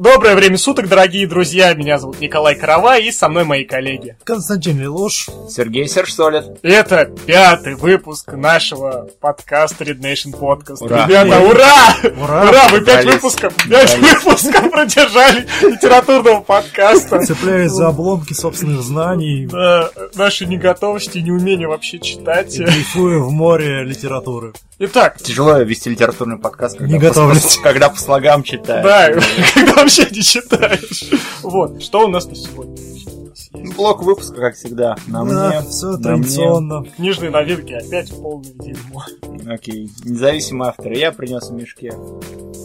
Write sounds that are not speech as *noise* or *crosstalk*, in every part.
Доброе время суток, дорогие друзья. Меня зовут Николай Карава и со мной мои коллеги. Константин Лилуш. Сергей Сержсолид. Это пятый выпуск нашего подкаста Red Nation Podcast. Ура. Ребята, ура! Ура! Ура, мы пять выпусков, пять выпусков продержали литературного подкаста. Цепляясь за обломки собственных знаний, Да, нашей неготовности и неумения вообще читать. и в море литературы. Итак, Тяжело вести литературный подкаст, когда, Не по, готовлюсь. по- когда по слогам читаешь. да, *laughs* когда вообще не читаешь. Вот, что у нас на сегодня? Есть Блок выпуска, как всегда. На мне. все на традиционно. Книжные новинки опять в полное дерьмо. мне. Окей. Независимый автор. Я принес в мешке.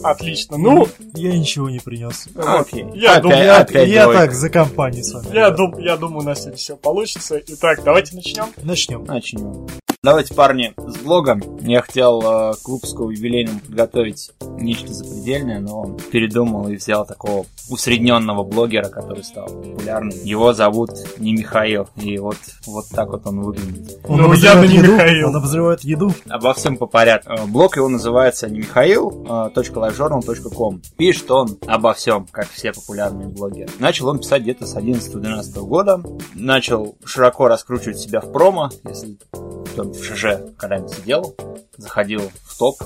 Отлично. Ну, Я ничего не принес. вот, Окей. я Опять- думаю, Я, опять я двойка. так за компанию с вами. Я, дум, я думаю, у нас сегодня все получится. Итак, давайте начнем. Начнем. Начнем. Давайте, парни, с блога. Я хотел э, к выпуску юбилейному подготовить нечто запредельное, но передумал и взял такого усредненного блогера, который стал популярным. Его зовут не Михаил, и вот, вот так вот он выглядит. Он Ну, обозревает явно не еду. Михаил. Он обозревает еду. Обо всем по порядку. Э, Блог его называется не Михаил, .livejournal.com. Пишет он обо всем, как все популярные блогеры. Начал он писать где-то с 11-12 года. Начал широко раскручивать себя в промо, если в ШЖ когда-нибудь сидел, заходил в топ,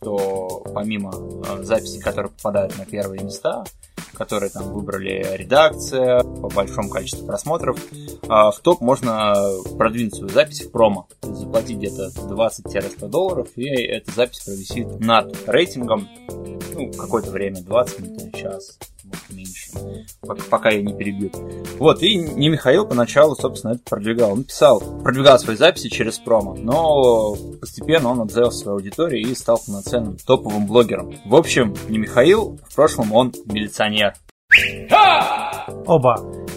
то помимо э, записей, которые попадают на первые места, которые там выбрали редакция, по большому количеству просмотров, а, в топ можно продвинуть свою запись в промо. Заплатить где-то 20-100 долларов, и эта запись провисит над рейтингом ну, какое-то время, 20 минут, час, может, пока, ее не перебьют. Вот, и не Михаил поначалу, собственно, это продвигал. Он писал, продвигал свои записи через промо, но постепенно он обзавел свою аудиторию и стал полноценным топовым блогером. В общем, не Михаил, в прошлом он милиционер. Оба.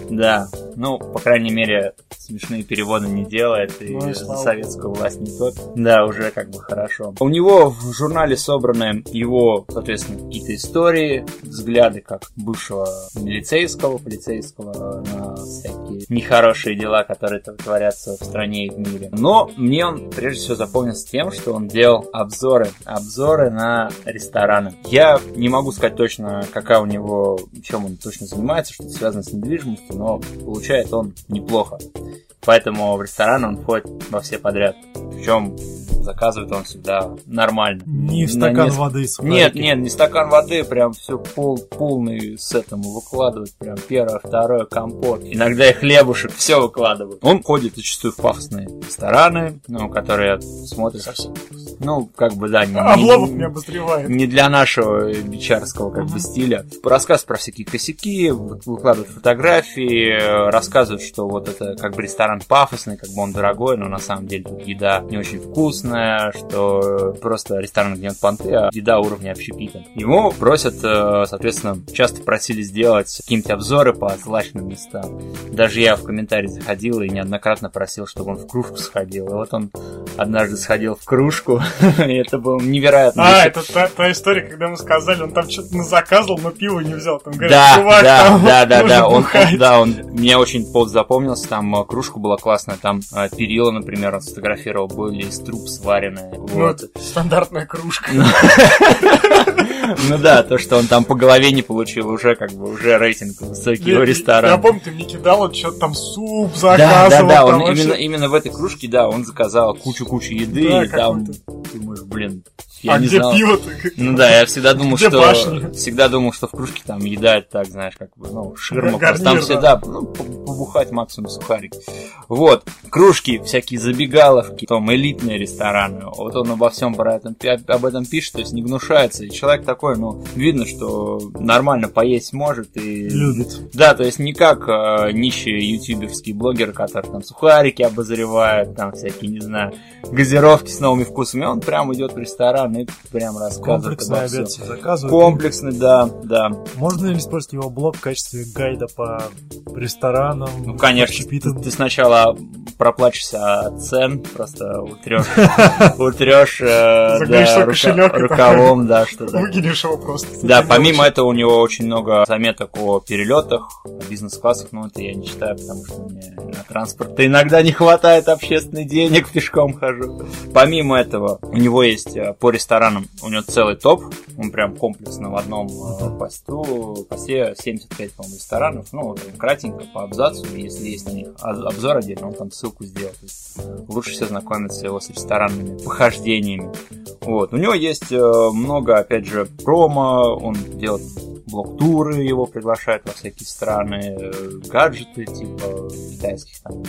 Да, ну, по крайней мере, смешные переводы не делает, и Ну и за советскую власть не тот. Да, уже как бы хорошо. У него в журнале собраны его, соответственно, какие-то истории, взгляды как бывшего милицейского, полицейского на всякие нехорошие дела, которые там творятся в стране и в мире. Но мне он прежде всего запомнился тем, что он делал обзоры, обзоры на рестораны. Я не могу сказать точно, какая у него, чем он точно занимается, что-то связано с недвижимостью, но получает он неплохо. Поэтому в рестораны он входит во все подряд. Причем заказывает он всегда нормально. Не стакан неск- воды с Нет, нет, не стакан воды, прям все пол, полный сет ему выкладывают, прям первое, второе, компот. Иногда и хлебушек, все выкладывают. Он ходит зачастую в пафосные рестораны, ну, которые смотрят, Совсем. ну, как бы, да, не, Обломов не- не обозревает. не для нашего бичарского как бы стиля. Рассказ про всякие косяки, вы- выкладывают фотографии, э, рассказывают, что вот это как бы ресторан пафосный, как бы он дорогой, но на самом деле тут еда не очень вкусная, что просто ресторан где понты, а еда уровня общепита. Ему просят, э, соответственно, часто просили сделать какие-нибудь обзоры по злачным местам. Даже я в комментарии заходил и неоднократно просил, чтобы он в кружку сходил. И вот он однажды сходил в кружку, *laughs* и это было невероятно. А, это та, та история, когда мы сказали, он там что-то заказывал, но пиво не взял. Там говорят, Да, чувак, да, там да, да, да, он, бухать». он- да, он, мне очень повод запомнился, там э, кружка была классная, там э, перила, например, он сфотографировал, были из труб сваренные, Ну, вот. стандартная кружка. *laughs* Ну да, то, что он там по голове не получил, уже как бы, уже рейтинг высокий Я- у Я ресторана. помню, ты мне кидал, он что-то там суп Да, заказывал. да, да, вообще- именно, именно в этой кружке, да, он заказал кучу-кучу еды, Да, и там, какой-то. думаешь, блин, я А не где знал. пиво-то? Ну да, я всегда думал, Где что башня? всегда думал, что в кружке там еда так, знаешь, как бы, ну, ширма. Гарнир, просто там да. всегда, ну, по- побухать максимум сухарик. Вот, кружки, всякие забегаловки, там элитные рестораны. Вот он обо всем про этом, об этом пишет, то есть не гнушается. И человек такой, ну, видно, что нормально поесть может и... Любит. Да, то есть не как э, нищие ютуберские блогеры, которые там сухарики обозревают, там всякие, не знаю, газировки с новыми вкусами. Он прям идет в ресторан и прям рассказывает Комплексный обо обед себе заказывает. Комплексный, да, да. Можно ли использовать его блог в качестве гайда по ресторанам? Ну, конечно, ты, ты сначала проплачешься от цен, просто утрешь, *laughs* утрешь э, Заглянешь да, рука- рукавом, да, *laughs* что да. Выкинешь его просто. Да, помимо этого у него очень много заметок о перелетах, о бизнес-классах, но это я не читаю, потому что мне на транспорт иногда не хватает общественных денег, пешком хожу. Помимо этого, у него есть э, по ресторанам, у него целый топ, он прям комплексно в одном э, посту, посте 75, по-моему, ресторанов, ну, кратенько по абзацу, если есть на них обзор отдельно, он там ссылку сделал. Есть лучше все знакомиться его с ресторанными похождениями. Вот. У него есть э, много, опять же, промо, он делает блок-туры, его приглашают во всякие страны, э, гаджеты типа китайских там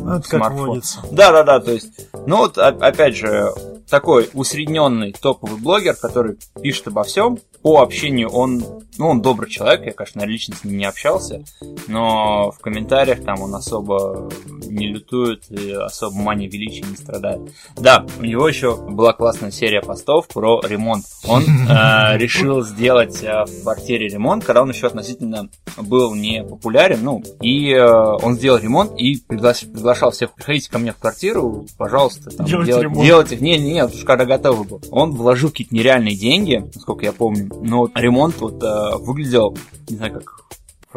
ну, Это как водится. Да, да, да, то есть, ну вот, опять же, такой усредненный топовый блогер, который пишет обо всем. По общению он, ну, он добрый человек, я, конечно, лично с ним не общался, но в комментариях там он особо не лютует и особо мани величия не страдает. Да, у него еще была классная серия постов про ремонт. Он *laughs* э, решил сделать э, в квартире ремонт, когда он еще относительно был не популярен, ну, и э, он сделал ремонт и приглашал всех, приходите ко мне в квартиру, пожалуйста, там, делайте, делать, ремонт. делайте, не, не, нет, уж когда был. Он вложил какие-то нереальные деньги, насколько я помню, но ремонт вот э, выглядел, не знаю, как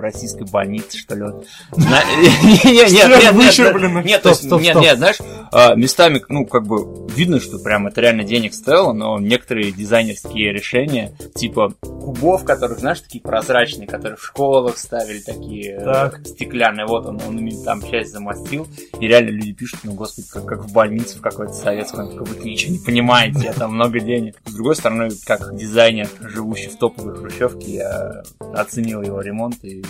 российской больнице, что ли. *laughs* Нет, нет, нет, нет, нет, нет, нет, знаешь, а, местами, ну, как бы, видно, что прям это реально денег стоило, но некоторые дизайнерские решения, типа кубов, которых, знаешь, такие прозрачные, которые в школах ставили, такие э, стеклянные, вот он, он ими там часть замостил, и реально люди пишут, ну, господи, как, в больнице в какой-то советском, как будто ничего не понимаете, там много денег. С другой стороны, как дизайнер, живущий в топовой хрущевке, я оценил его ремонт и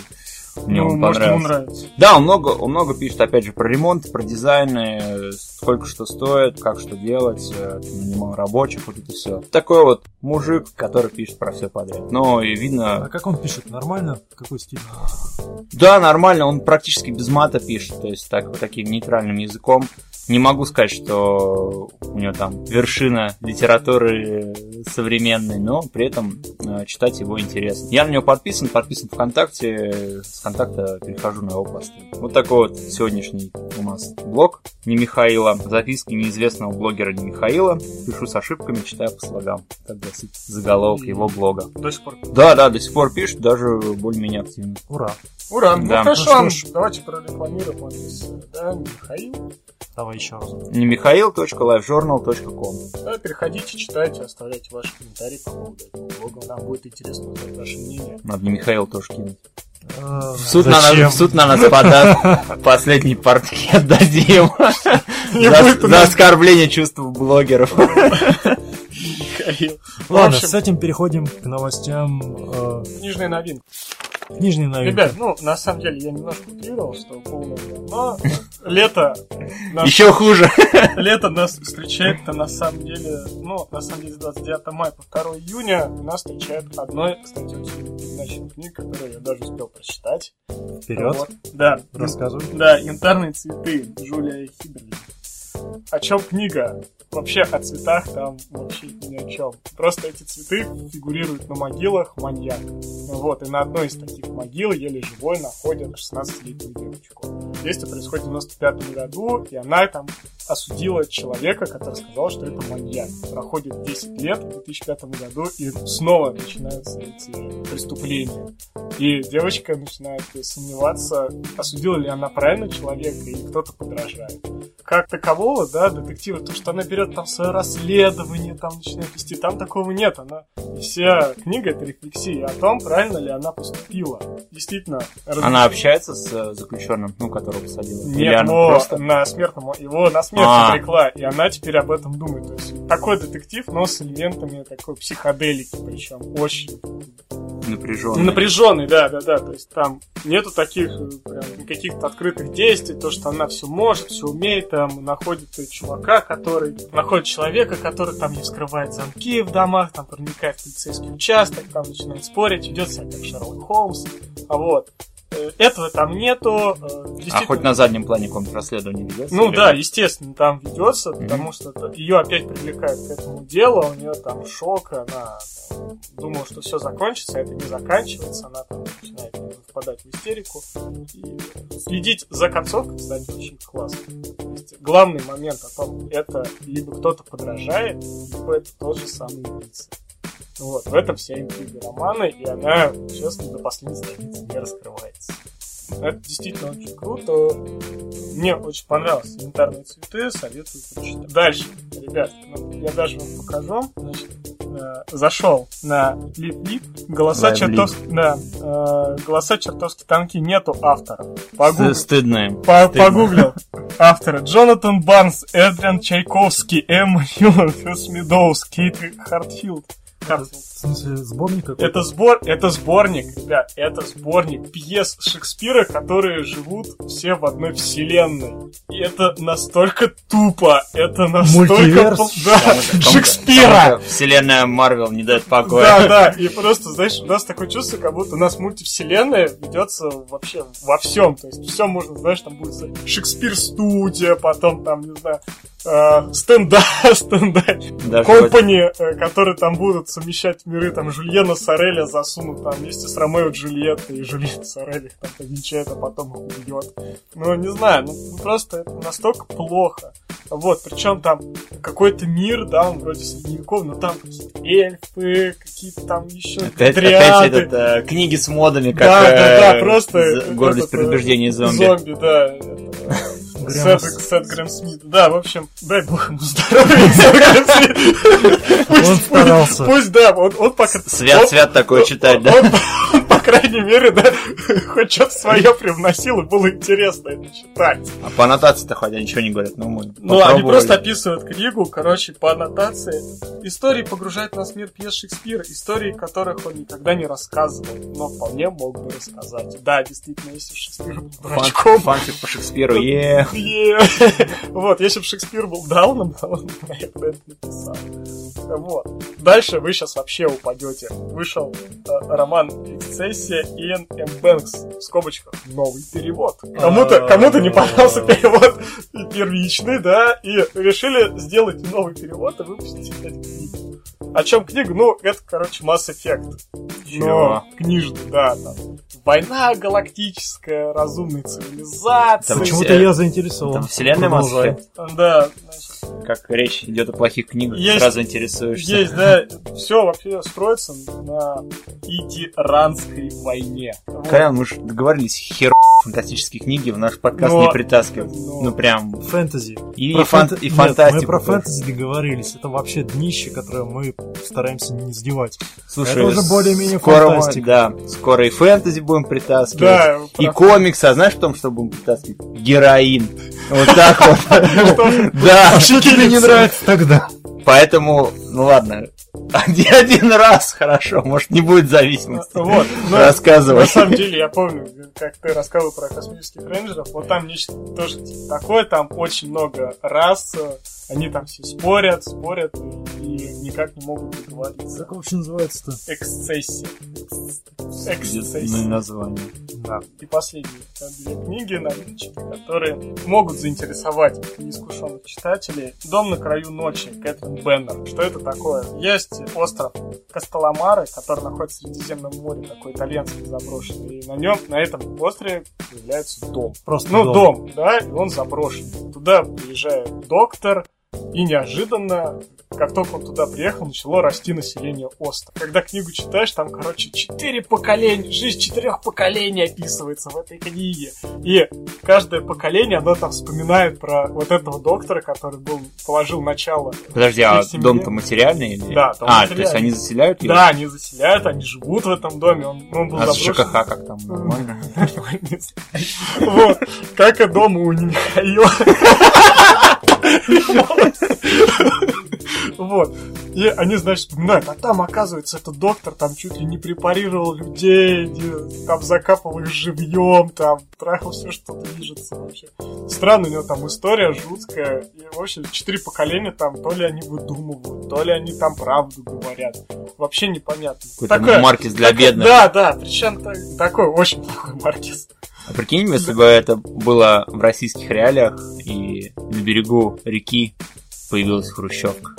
мне ну, он может, ему нравится. Да, он много, он много пишет, опять же, про ремонт, про дизайны, сколько что стоит, как что делать, э, нанимал рабочих, вот это все. Такой вот мужик, который пишет про все подряд. Но и видно... А как он пишет? Нормально? Какой стиль? Да, нормально, он практически без мата пишет, то есть так, вот таким нейтральным языком. Не могу сказать, что у него там вершина литературы современной, но при этом э, читать его интересно. Я на него подписан, подписан ВКонтакте, с контакта перехожу на его посты. Вот такой вот сегодняшний у нас блог не Михаила, записки неизвестного блогера не Михаила. Пишу с ошибками, читаю по слогам. Так гласит заголовок его блога. До сих пор? Да, да, до сих пор пишет, даже более-менее активно. Ура! Ура! Ну, да. Ну хорошо, ну, давайте прорекламируем адрес, да, Михаил. Давай еще раз. Не михаил.livejournal.com Да, переходите, читайте, оставляйте ваши комментарии по поводу этого блога. Нам будет интересно узнать ваше мнение. Надо не Михаил тоже кинуть. А, в суд, на нас, в суд на нас подаст *laughs* последний портрет отдадим за, за оскорбление чувств блогеров. Ладно, с этим переходим к новостям. Э... Книжные новинки. Книжные новинки. Ребят, ну, на самом деле, я немножко утрировал, что полное но *laughs* лето... Еще хуже. *laughs* Лето нас встречает-то на самом деле, ну, на самом деле, с 29 мая по 2 июня нас встречает одной, кстати, очень удачной книги, которую я даже успел прочитать. Вперед. Вот. Да. Рассказывай. Да, «Янтарные цветы» Джулия Хиберли. О чем книга? Вообще о цветах там вообще ни о чем. Просто эти цветы фигурируют на могилах маньяк. Вот, и на одной из таких могил еле живой находят 16-летнюю девочку. Действие происходит в 95 году, и она там осудила человека, который сказал, что это маньяк. Проходит 10 лет в 2005 году, и снова начинаются эти преступления. И девочка начинает сомневаться, осудила ли она правильно человека, или кто-то подражает. Как такового, да, детектива, то, что она берет там свое расследование, там начинает вести, там такого нет. Она, вся книга это рефлексия о том, правильно ли она поступила. Действительно. Она общается с э, заключенным, ну, которого посадила? Нет, но просто... на смертном, его на смерть а. обрекла, и она теперь об этом думает. То есть такой детектив, но с элементами такой психоделики, причем очень напряженный. Напряженный, да, да, да. То есть там нету таких э, каких-то открытых действий, то, что она все может, все умеет, там находит чувака, который находит человека, который там не вскрывает замки в домах, там проникает в полицейский участок, там начинает спорить, ведет себя как Шерлок Холмс. А вот. Э, этого там нету. Э, а хоть на заднем плане какое-то расследование ведется? Ну да, естественно, там ведется, mm-hmm. потому что ее опять привлекают к этому делу, у нее там шок, она там, думала, что все закончится, а это не заканчивается, она там начинает впадать в истерику. И следить за концовкой, кстати, очень классно. Есть, главный момент о том, это либо кто-то подражает, либо это тот же самый убийца. Вот, в этом вся интрига романа, и она, честно, до последней страницы не раскрывается. Это действительно очень круто. Мне очень понравилось янтарные цветы, советую прочитать. Дальше, ребят, ну, я даже вам покажу. Значит, э, зашел на Лип-Лип, голоса чертовски... Да, э, голоса чертовски танки нету автора. Погугл. Ст- Стыдно. По- Стыдно. Погуглил. Авторы. Джонатан Барнс, Эдриан Чайковский, Эмма Хьюлан, Фюс Медоуз, Кейт Хартфилд. В смысле, сборник какой-то? Это сбор, это сборник, ребят, это сборник пьес Шекспира, которые живут все в одной вселенной. И это настолько тупо, это настолько... Мультиверс? Да, Кому-то- Шекспира! кому-то Вселенная Марвел не дает покоя. Да, да, и просто, знаешь, у нас такое чувство, как будто у нас мультивселенная ведется вообще во всем. То есть все можно, знаешь, там будет Шекспир студия, потом там, не знаю, стендап, стендап, *laughs* Даже компани, э, которые там будут совмещать миры, там Жульена Сореля засунут там вместе с Ромео Джульеттой, и Жульет Сорель их там повенчает, а потом их убьет. Ну, не знаю, ну ну, просто это настолько плохо. Вот, причем там какой-то мир, да, он вроде средневековый, но там какие-то эльфы, какие-то там еще Опять, опять этот, э, книги с модами, как Да, да, да, э, просто гордость этот, э, предубеждение зомби. Зомби, да. это, Грэм Сет, Сет Грэм Смит. Да, в общем, дай бог ему здоровья. *laughs* Сет Грэм Смит. Пусть- Он старался. Пусть, да, он, он пока... Свят, он- свят такое он- читать, да? Он, *laughs* крайней мере, да, *laughs* хоть что-то свое привносил, и было интересно это читать. А по аннотации-то хотя ничего не говорят, ну мы Ну, они просто описывают книгу, короче, по аннотации. Истории погружают нас в мир пьес Шекспира, истории которых он никогда не рассказывал, но вполне мог бы рассказать. Да, действительно, если Шекспир был дурачком, Фанфик по Шекспиру, *laughs* е Е. Вот, если бы Шекспир был Дауном, то он, наверное, это написал. Вот. Дальше вы сейчас вообще упадете. Вышел э, роман «Эксцессия» Иэн М. Бэнкс, в скобочках, новый перевод. Кому-то кому не понравился перевод первичный, да, и решили сделать новый перевод и выпустить опять книгу. О чем книга? Ну, это, короче, Mass Effect. Чего? Но книжный, да, там. Война галактическая, разумной цивилизации. Там Почему-то я заинтересован. Там вселенная. Mass Да, значит, Как речь идет о плохих книгах, Есть- сразу интересуешься. есть, да, все вообще строится на Идиранской войне. Вот. Колян, мы же договорились, хер фантастические книги в наш подкаст Но- не притаскивать. но- Ну прям. Фэнтези. И, Про фан- фэнт- и Нет, фантастику. мы про фэнтези договорились. Это вообще днище, которое мы стараемся не сдевать. Слушай, Это уже более-менее скоро мы- фантастика. Да, скоро и фэнтези будем притаскивать. Да, И про- комиксы, а знаешь в том, что будем притаскивать? Героин. Вот так вот. *laughs* Да. Что тебе не нравится тогда? Поэтому, ну ладно, один, раз, хорошо, может не будет зависимости. Вот, но Рассказывай. На самом деле, я помню, как ты рассказывал про космических рейнджеров, вот там нечто тоже типа такое, там очень много рас, э, они там все спорят, спорят и, и никак не могут договориться. Как вообще называется-то? Эксцессия. Эксцессия. название. Да. И последние две книги, новиночки, которые могут заинтересовать неискушенных читателей. «Дом на краю ночи» Кэтрин Беннер. Что это такое? Есть остров Костоломары, который находится в Средиземном море, такой итальянский заброшенный. И на нем, на этом острове появляется дом. Просто Ну, дом, да, и он заброшен. Туда приезжает доктор, и неожиданно, как только он туда приехал, начало расти население острова. Когда книгу читаешь, там, короче, четыре поколения, жизнь четырех поколений описывается в этой книге. И каждое поколение, оно там вспоминает про вот этого доктора, который был, положил начало. Подожди, а дом-то материальный? Или... Да, дом А, то есть материальный. они заселяют его? Да, они заселяют, они живут в этом доме, он, он был А заброшен. ЖКХ как там? Нормально? *laughs* Вот, как и дома у Михаила. *laughs* *laughs* Вот. И они, значит, вспоминают, а там, оказывается, этот доктор там чуть ли не препарировал людей, не- там закапывал их живьем, там трахал все, что движется вообще. Странно, у него там история жуткая. И, в общем, четыре поколения там, то ли они выдумывают, то ли они там правду говорят. Вообще непонятно. Какой-то Такое- маркиз для такое- бедных. Да, да, причем так- такой очень плохой маркиз. А прикинь, если бы это было в российских реалиях, и на берегу реки появилась хрущевка.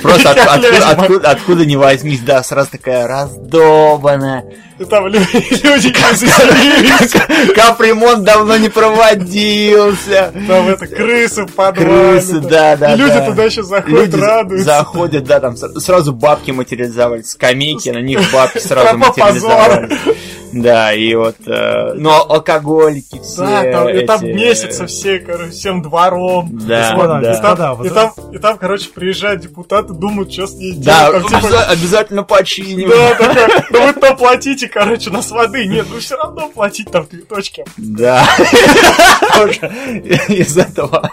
Просто от- откуда, откуда, откуда не возьмись, да, сразу такая раздолбанная. Там лю- люди. Капремонт давно не проводился. Там это крысы подвале. Крысы, да, да, люди да. туда еще заходят, радуются. заходят, да, там сразу бабки материализовались, скамейки, на них бабки сразу материализовались. Да, и вот, э, ну, алкоголики все Да, там, и там эти- месяца все, короче, всем двором. Да, да. И там, вот и, там, и там, короче, приезжают депутаты, думают, что с ней Да, делать. Там, типа, обяза- обязательно починим. да, такой, ну вы то платите, короче, нас воды нет, вы все равно платить там цветочки. Да. Тоже из этого.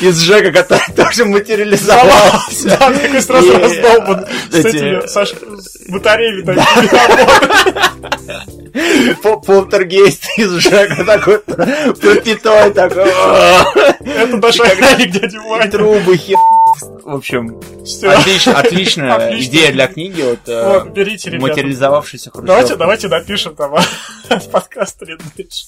Из Жека, который тоже материализовался. Да, такой сразу раздолбан с эти- этими, батареями такими. По- Полтергейст из Жека такой пропитой такой. Это охранник дяди Ваня. Трубы хер. В общем, отлич- *laughs* отличная Отлично. идея для книги. Вот, э, Вот, берите, ребята. материализовавшийся хрущев. Давайте, давайте напишем там *laughs* подкаст Редныч.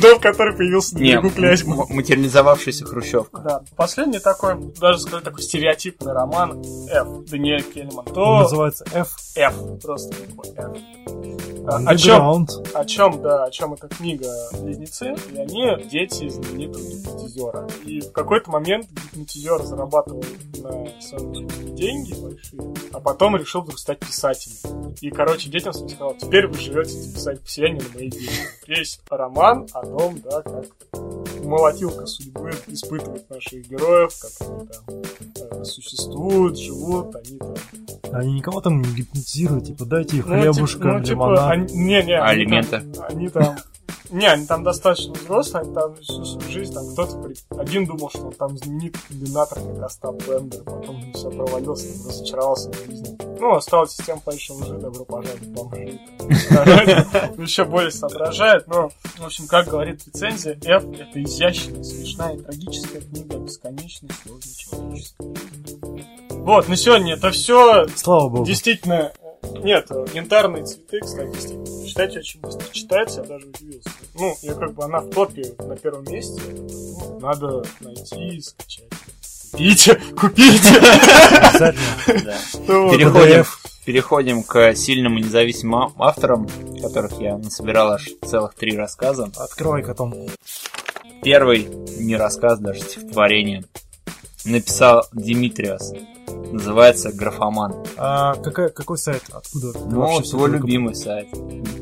Дом, который появился на Не, берегу Клязьмы. материализовавшийся хрущевка. Да, последний такой, даже сказать, такой стереотипный роман F. Даниэль Кельман. Он То называется F. F. Просто такой F. А, О чем, о чем, да, о чем эта книга Близнецы, и они дети знаменитого гипнотизера. И в какой-то момент гипнотизер зарабатывал на своем деньги большие, а потом решил вдруг стать писателем. И, короче, детям своим сказал, теперь вы живете писать поселение на мои деньги. Есть роман о том, да, как молотилка судьбы испытывает наших героев, как они там э, существуют, живут, они там Они никого там не гипнотизируют, типа дайте их ну, типа- ну, типа, лимонад. они- не, не, А они алименты? там- Они там... Не, они там достаточно взрослые, они там всю свою жизнь, там кто-то... при- Один думал, что он там знаменитый комбинатор, как Остап Бендер, потом все провалился, там, разочаровался в жизни. Ну, осталась система поища уже, добро пожаловать, бомжи. *laughs* Еще более соображает, но, в общем, как говорит рецензия, F — это изящная, смешная и трагическая книга о бесконечной сложной человеческой. Вот, на сегодня это все. Слава богу. Действительно, э, нет, э, янтарные цветы, кстати, действительно, читать очень быстро читается, я даже удивился. Ну, я как бы, она в топе на первом месте, ну, надо найти, скачать. Купите, *laughs* купите! Ну. Переходим, переходим к сильным и независимым а- авторам, которых я насобирал аж целых три рассказа. Открывай котом. Первый не рассказ, даже стихотворение. Написал Димитриас. Называется «Графоман». А какая, какой сайт? Откуда? ты Ну, вообще вот всё твой только- любимый сайт.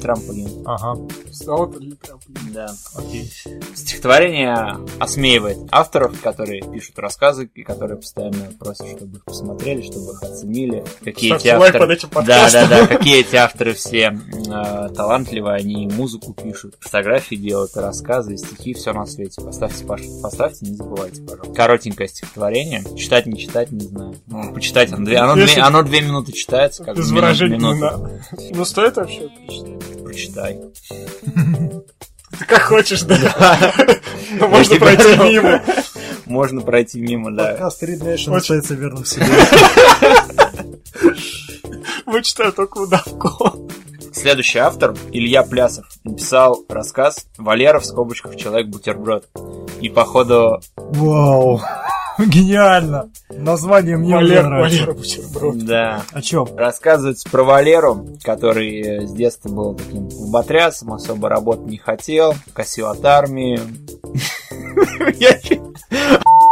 Трамплин. Ага, Снова для трамплина. Да. окей. Стихотворение осмеивает авторов, которые пишут рассказы и которые постоянно просят, чтобы их посмотрели, чтобы их оценили. Какие эти Ставьте лайк авторы... под этим Да, подкастом. да, да, какие эти авторы все э, талантливые, они музыку пишут, фотографии делают, рассказы, стихи, все на свете. Поставьте, паш- поставьте, не забывайте, пожалуйста. Коротенькое стихотворение. Читать, не читать, не знаю. Почитать оно две, оно, Если- две, оно две минуты читается, как Без минут- выражений не надо. Ну, стоит вообще прочитать? Прочитай. Ты как хочешь, да. *laughs* Можно пройти мимо. Можно пройти мимо, да. Подкаст Read Nation остается верным себе. *laughs* Вычитаю только удавку. Следующий автор, Илья Плясов, написал рассказ «Валера в скобочках Человек-бутерброд». И походу, Вау. *laughs* Гениально. Название мне Валер, нравится. Валера бутерброд. да, О чем? рассказывается про Валеру, который с детства был таким батрясом, особо работать не хотел, косил от армии. *laughs* Я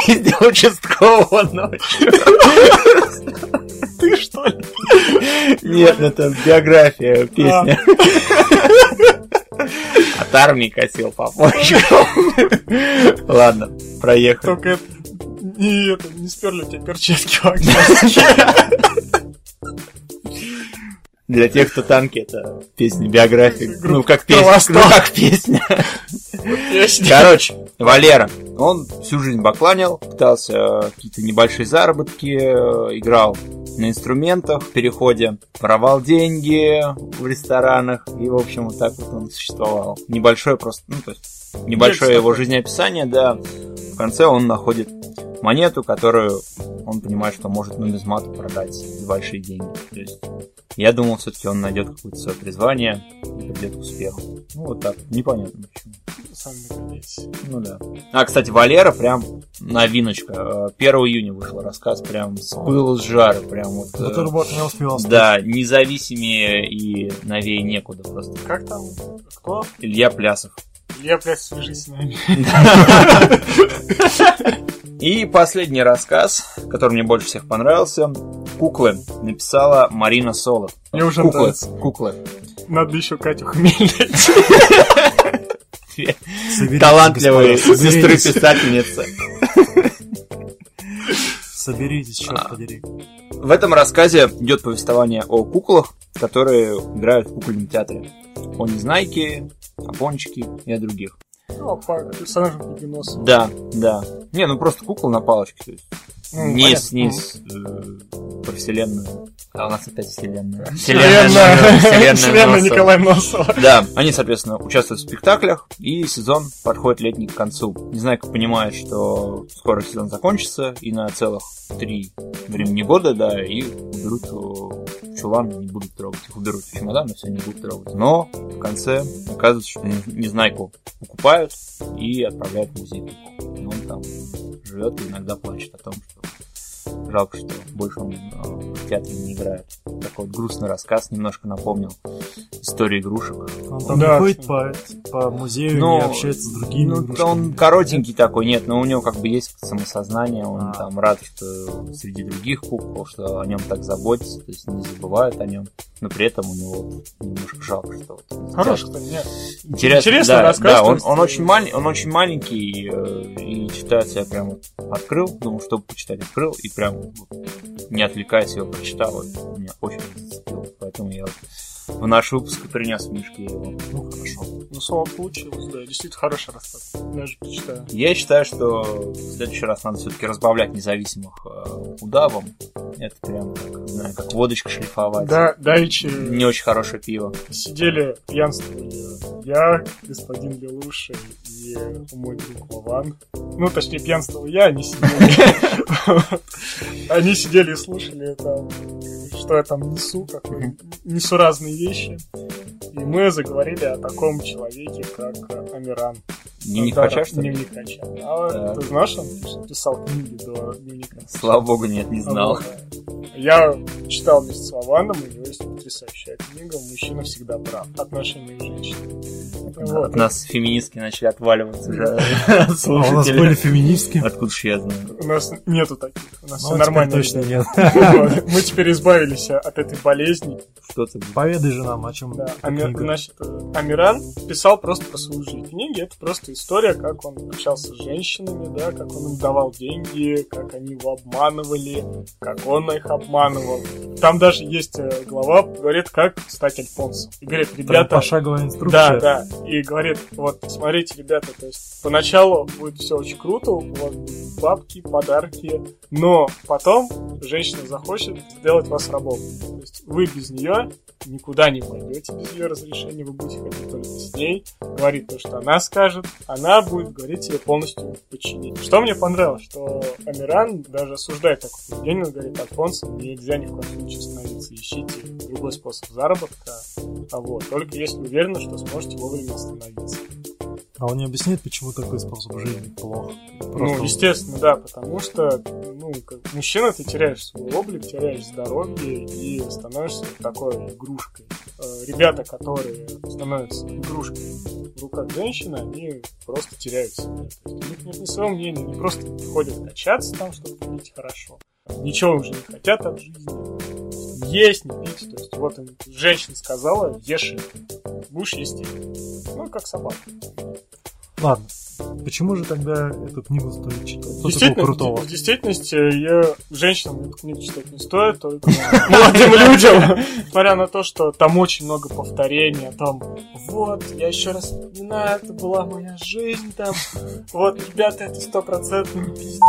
ездил участкового ночью. *laughs* Ты что ли? Нет, это биография, песня. От армии косил по почкам. Ладно, проехали. Только это- не, это, не сперли у тебя перчатки. Для тех, кто танки, это песня биография. Группа Ну, как песня. Ну, как песня. Короче, Валера, он всю жизнь бакланил, пытался э, какие-то небольшие заработки, э, играл на инструментах в переходе, воровал деньги в ресторанах, и, в общем, вот так вот он существовал. Небольшое просто, ну, то есть, небольшое Есть его жизнеописание, да. В конце он находит монету, которую он понимает, что может нумизмату продать за большие деньги. То есть, я думал, все-таки он найдет какое-то свое призвание и придет к успеху. Ну, вот так, непонятно почему. Догадайтесь. Ну да. А, кстати, Валера прям новиночка. Э, 1 июня вышел рассказ, прям с пылу с жара, прям вот. э, Бутерброд не успел Да, независимее и новее некуда просто. Как там? Кто? Илья Плясов. Илья, блядь, свяжись с нами. И последний рассказ, который мне больше всех понравился. Куклы. Написала Марина Солод. Мне уже Куклы. нравится. Куклы. Надо еще Катю Хмель Соберитесь, Талантливые господа, сестры соберитесь. писательницы. Соберитесь, черт подери. В этом рассказе идет повествование о куклах, которые играют в кукольном театре. О Незнайке, о Пончике и о других. Ну, а по персонажам Бегеноса. Да, да. Не, ну просто кукол на палочке. То есть Ну, не понятно. с, не с, э, про вселенную. А у нас опять вселенная. Вселенная, Вселенная Вселенная Носова. Николая Носова. Да, они, соответственно, участвуют в спектаклях, и сезон подходит летний к концу. Незнайка понимает, что скоро сезон закончится, и на целых три времени года, да, и уберут в чулан, не будут трогать. Их уберут в чемодан, и все не будут трогать. Но в конце оказывается, что Не- Незнайку покупают и отправляют в музей. И он там живет и иногда плачет о том, что жалко, что больше он э, в театре не играет. Такой вот грустный рассказ немножко напомнил историю игрушек. Он там Да. ходит по, по музею, Ну, не общается с другими Ну, игрушками. он коротенький такой, нет, но у него как бы есть самосознание, он А. там рад, что среди других кукол, что о нем так заботятся, то есть не забывают о нем, но при этом у него немножко жалко, что вот Хорош, кстати, нет. Интересно, Интересный да, рассказ, да, он, он очень, маль- он очень маленький, э, и читается я прям вот открыл, думал, чтобы почитать, открыл, и прям не отвлекаясь его прочитал, вот, меня очень зацепило, поэтому я вот в наш выпуск и принес в Мишке его. Ну, хорошо. Ну, слово получилось, да, действительно хороший рассказ. Я же прочитаю. Я считаю, что в следующий раз надо все-таки разбавлять независимых э, удавом. Это прям, как, не знаю, как водочка шлифовать. Да, давичи Не очень хорошее пиво. сидели, пьянствовали я, господин Лелуша и мой друг Вован. Ну, точнее, пьянствовал я, они сидели. *laughs* Они сидели и слушали там, что я там несу, как несу разные вещи. И мы заговорили о таком человеке, как Амиран. Дневник Да, Хача, что ли? Дневник Хача. А ты знаешь, он пис- писал книги до дневника? Слава богу, нет, не знал. Я читал вместе с Вованом, у него есть потрясающая книга «Мужчина всегда прав. Отношения к женщине». Вот. От нас феминистки начали отваливаться уже. *laughs* А у нас были феминистки. Откуда ж я знаю? У нас нету таких, у нас Ну, все нормально. точно нет. Мы теперь избавились от этой болезни. Что ты? Поведай же нам, о чем Да. эта Ами- книга. Значит, э, Амиран писал просто про свою жизнь. Книги — это просто история, как он общался с женщинами, да, как он им давал деньги, как они его обманывали, как он их обманывал. Там даже есть э, глава, говорит, как стать альфонсом. И говорит, ребята... пошаговая инструкция. Да, да. И говорит, вот, смотрите, ребята, то есть поначалу будет все очень круто, у вас будут бабки, подарки, но потом женщина захочет сделать вас рабом. То есть вы без нее никуда не пойдете без ее разрешения, вы будете ходить только с ней, говорить то, что она скажет, она будет говорить тебе полностью в подчинении. Что мне понравилось, что Амиран даже осуждает такое поведение, он говорит, Альфонсо, нельзя ни в коем случае становиться, ищите другой способ заработка, а вот, только если уверены, что сможете вовремя остановиться. А он не объясняет, почему такой способ жизни плохо. Ну, Просто естественно, да, потому что, ну, как мужчина, ты теряешь свой облик, теряешь здоровье и становишься такой игрушкой. Э, Ребята, которые становятся игрушкой в руках женщины, они просто теряют себя. То есть у них нет ни своего мнения, они просто ходят качаться там, чтобы быть хорошо. Ничего уже не хотят от жизни. Есть, не пить. То есть вот им женщина сказала, ешь это. Будешь есть это. Ну, как собака. Ладно. Почему же тогда эту книгу стоит читать? Что Действительно, крутого? в, в действительности, я женщинам эту книгу читать не стоит, только *laughs* молодым людям. Несмотря на то, что там очень много повторений, там, вот, я еще раз напоминаю, это была моя жизнь, там, вот, ребята, это стопроцентно не пиздец.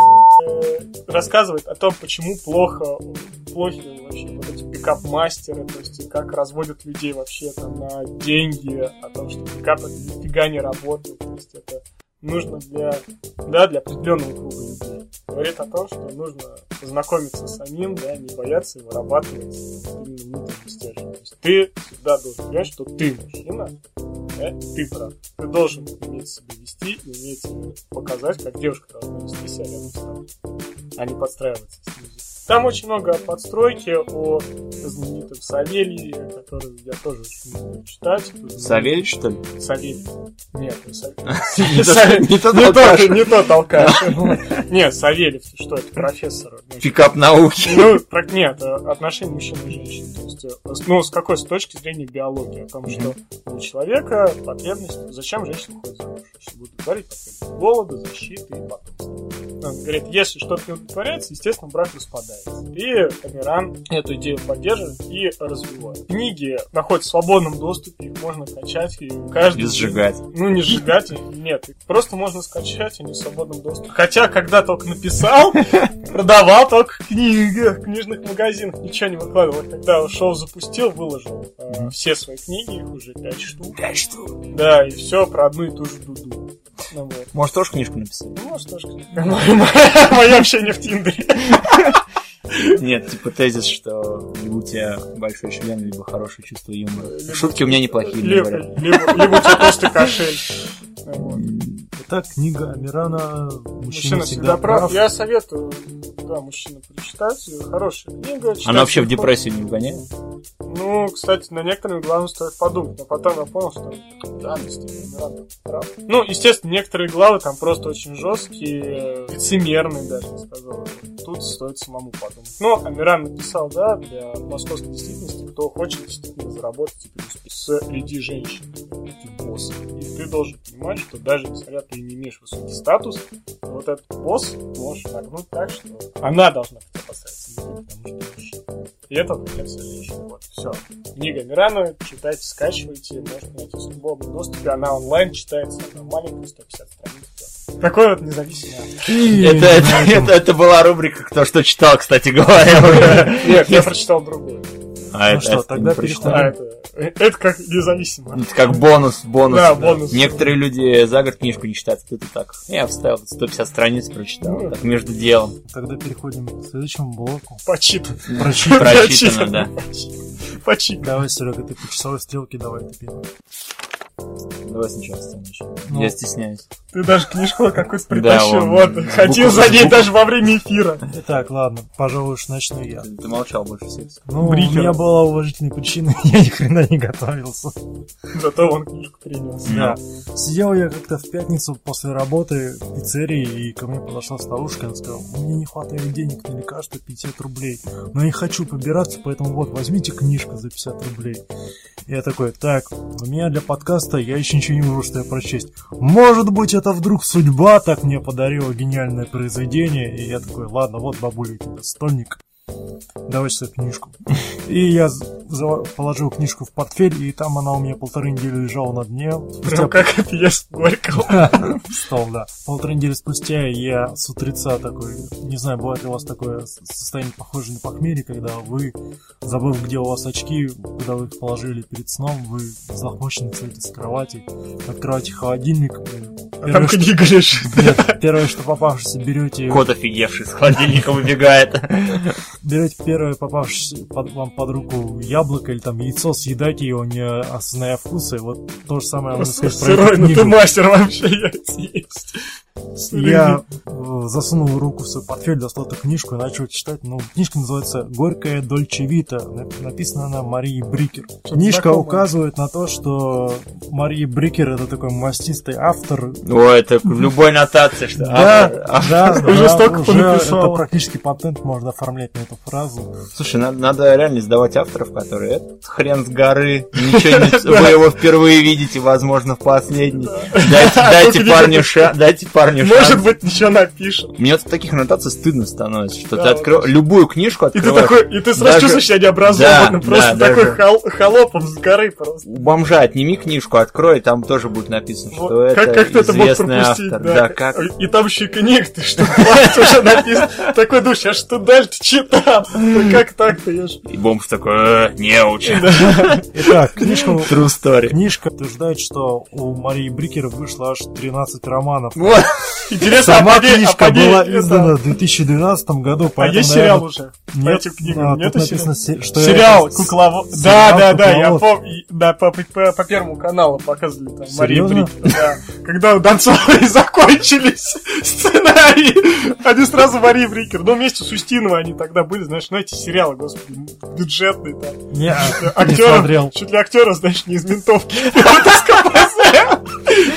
Э, Рассказывает о том, почему плохо, плохи вообще вот эти пикап-мастеры, то есть как разводят людей вообще там на деньги, о том, что пикап это нифига не работает, то есть это нужно для, да, для определенного круга людей. Говорит о том, что нужно познакомиться с самим, да, не бояться и вырабатывать именно внутренний стержень. То есть ты всегда должен понимать, что ты мужчина, ты прав. Ты должен уметь себя вести и уметь показать, как девушка должна вести себя рядом с тобой, а не подстраиваться снизу. Там очень много подстройки о знаменитом Савельеве, который я тоже очень люблю читать. Савелий, что ли? Савелий. Нет, не тот- *laughs* Не тот алкаш. Нет, Савельев, что это, профессор. Пикап науки. Ну, нет, отношения мужчин и женщин. То есть, э, ну, с какой? С точки зрения биологии. О том, что у человека потребность... Зачем женщина ходит замуж? Если будут говорить потребность голода, защиты и потомства. Он говорит, если что-то не удовлетворяется, естественно, брак распадается. И Амиран эту идею поддерживает и развивает. Книги находятся в свободном доступе, их можно качать, и каждый... И сжигать. Ну, не сжигать, нет. Их просто можно скачать, они в свободном доступе. Хотя, когда только написал, *laughs* продавал только в книгах, в книжных магазинах, ничего не выкладывал. Когда шоу запустил, выложил э, все свои книги, их уже пять штук. Пять штук. Да, и все про одну и ту же дуду. Ну, вот. Может, тоже книжку написать? Ну, может, тоже *laughs* мое общение в Тиндере. Нет, типа тезис, что либо у тебя большой член, либо хорошее чувство юмора. Шутки у меня неплохие, Либо, либо, либо у тебя толстый кошель. Вот. Итак, книга Амирана «Мужчина, Мужчина всегда прав». Я советую, да, мужчина прочитать. Хорошая книга. Она вообще в депрессию не вгоняет? Ну, кстати, на некоторых главы стоит подумать, но потом я понял, что да, действительно, Миран прав. Ну, естественно, некоторые главы там просто очень жесткие, лицемерные даже, я сказал. Тут стоит самому подумать. Но Амиран написал, да, для московской действительности, кто хочет действительно заработать и преуспеть среди женщин. И ты должен понимать, что даже несмотря ты не имеешь высокий статус, вот этот босс может нагнуть так, что она должна бы поставить потому что мужчина. И это все женщины. Вот, все. Книга Мирана, читайте, скачивайте, можете найти в свободном доступе. Она онлайн читается, она маленькая, 150 страниц. Такой вот независимый автор. Это, это, это, это была рубрика «Кто что читал», кстати говоря. Нет, я прочитал другую. А Ну это- что, тогда прочитал. А, это, это как независимо. Это как бонус, бонус. Да, бонус. Некоторые люди за год книжку не читают, ты так. Я вставил 150 страниц, прочитал, Ну. так между делом. Тогда переходим к следующему блоку. Почитан. Прочитано. Прочитано, да. Почитан. Давай, Серега, ты по часовой стрелке, давай ты первый. Давай сначала. Ну. Я стесняюсь. Ты даже книжку какую-то Да, притащил. он вот, ходил букв- за ней букв- даже во время эфира. Итак, ладно, пожалуй, уж начну я. Ты, ты молчал больше всех. Ну, Брикер. у меня была уважительная причина, *laughs* я ни хрена не готовился. Зато он книжку принес. Да. Сидел я как-то в пятницу после работы в пиццерии, и ко мне подошла старушка, она сказала, у меня не хватает денег на лекарства 50 рублей, но я не хочу побираться, поэтому вот, возьмите книжку за 50 рублей. Я такой, так, у меня для подкаста я еще ничего не могу что я прочесть. Может быть, это вдруг судьба так мне подарила гениальное произведение, и я такой, ладно, вот, бабуля, у тебя стольник, давай сюда книжку. И я положил книжку в портфель, и там она у меня полторы недели лежала на дне. Спустя Прям как пьеса Горького. стол, да. Полторы недели спустя я с утреца такой, не знаю, бывает ли у вас такое состояние похожее на похмелье, когда вы, забыв, где у вас очки, куда вы их положили перед сном, вы взлохмоченно встаете с кровати, открываете холодильник, э, А первое, там что, книга лежит. нет, первое, что попавшееся, берете, Кот офигевший с холодильника выбегает. *laughs* берете первое попавшееся под, вам под руку яблоко или там яйцо, съедаете его, не осозная вкуса, и вот то же самое можно сказать про Сырой, ну ты мастер вообще яйца есть. Я э, засунул руку в свой портфель, достал эту книжку и начал читать. Ну, книжка называется «Горькая Дольче Вита». Нап- Написана она Марией Брикер. Книжка знакомое. указывает на то, что Мария Брикер это такой мастистый автор. О, это в любой нотации, что... Да, *laughs* да, Уже столько уже это практически патент можно оформлять на эту фразу. Слушай, надо, надо реально сдавать авторов, которые этот хрен с горы, ничего не... *laughs* Вы его впервые видите, возможно, в последний. Дайте, *laughs* парню ша... Дайте парню Может шанс. быть, ничего напишет. Мне от таких аннотаций стыдно становится, что ты открыл любую книжку ты открываешь. и ты сразу чувствуешь себя необразованным, просто такой холопом с горы просто. У бомжа отними книжку, открой, там тоже будет написано, что это ты известный автор. да? Как? И там еще и книга, ты что, *laughs* уже написано. Такой думаешь, а что дальше читал? Как так-то, я. И бомж такой, э, неуч. Итак, книжка, True story. книжка утверждает, что у Марии Брикер вышло аж 13 романов. Вот. Интересно, Сама книжка была издана в 2012 году, А есть сериал уже? Нет, этим книгам а, нет написано, что Сериал Кукловод. Да, да, да, я помню. Да, по, Первому каналу показывали там Серьезно? Брикер. Да. Когда у Донцовой *laughs* закончились сценарии, они сразу Мария Брикер. Ну, вместе с Устиновой они тогда были, знаешь, ну, эти сериалы, господи, бюджетные там. Не, не Актеров, смотрел. чуть ли актера, знаешь, не из ментовки. *laughs*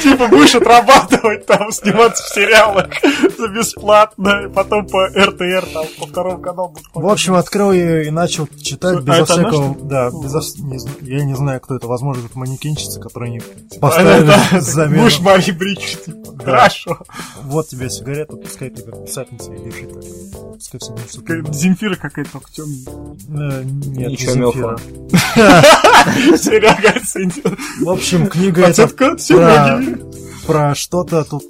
Типа будешь отрабатывать там, сниматься в сериалах за бесплатно, и потом по РТР, там, по второму каналу будут В общем, открыл ее и начал читать А безо всякого... Да, Ну, безо я не знаю, кто это. Возможно, это манекенщица, которая не Понятно, поставили *laughs* замену. Будешь Мария Брикер, типа, хорошо. Вот тебе сигарета, пускай ты как писательница и держи так. Пускай все будет Какая- супер. Земфира какая-то только темненькая. Э, Нет, Ничего. Земфира. *laughs* Серега оценил. В общем, книга эта Оценка *laughs* про, что-то тут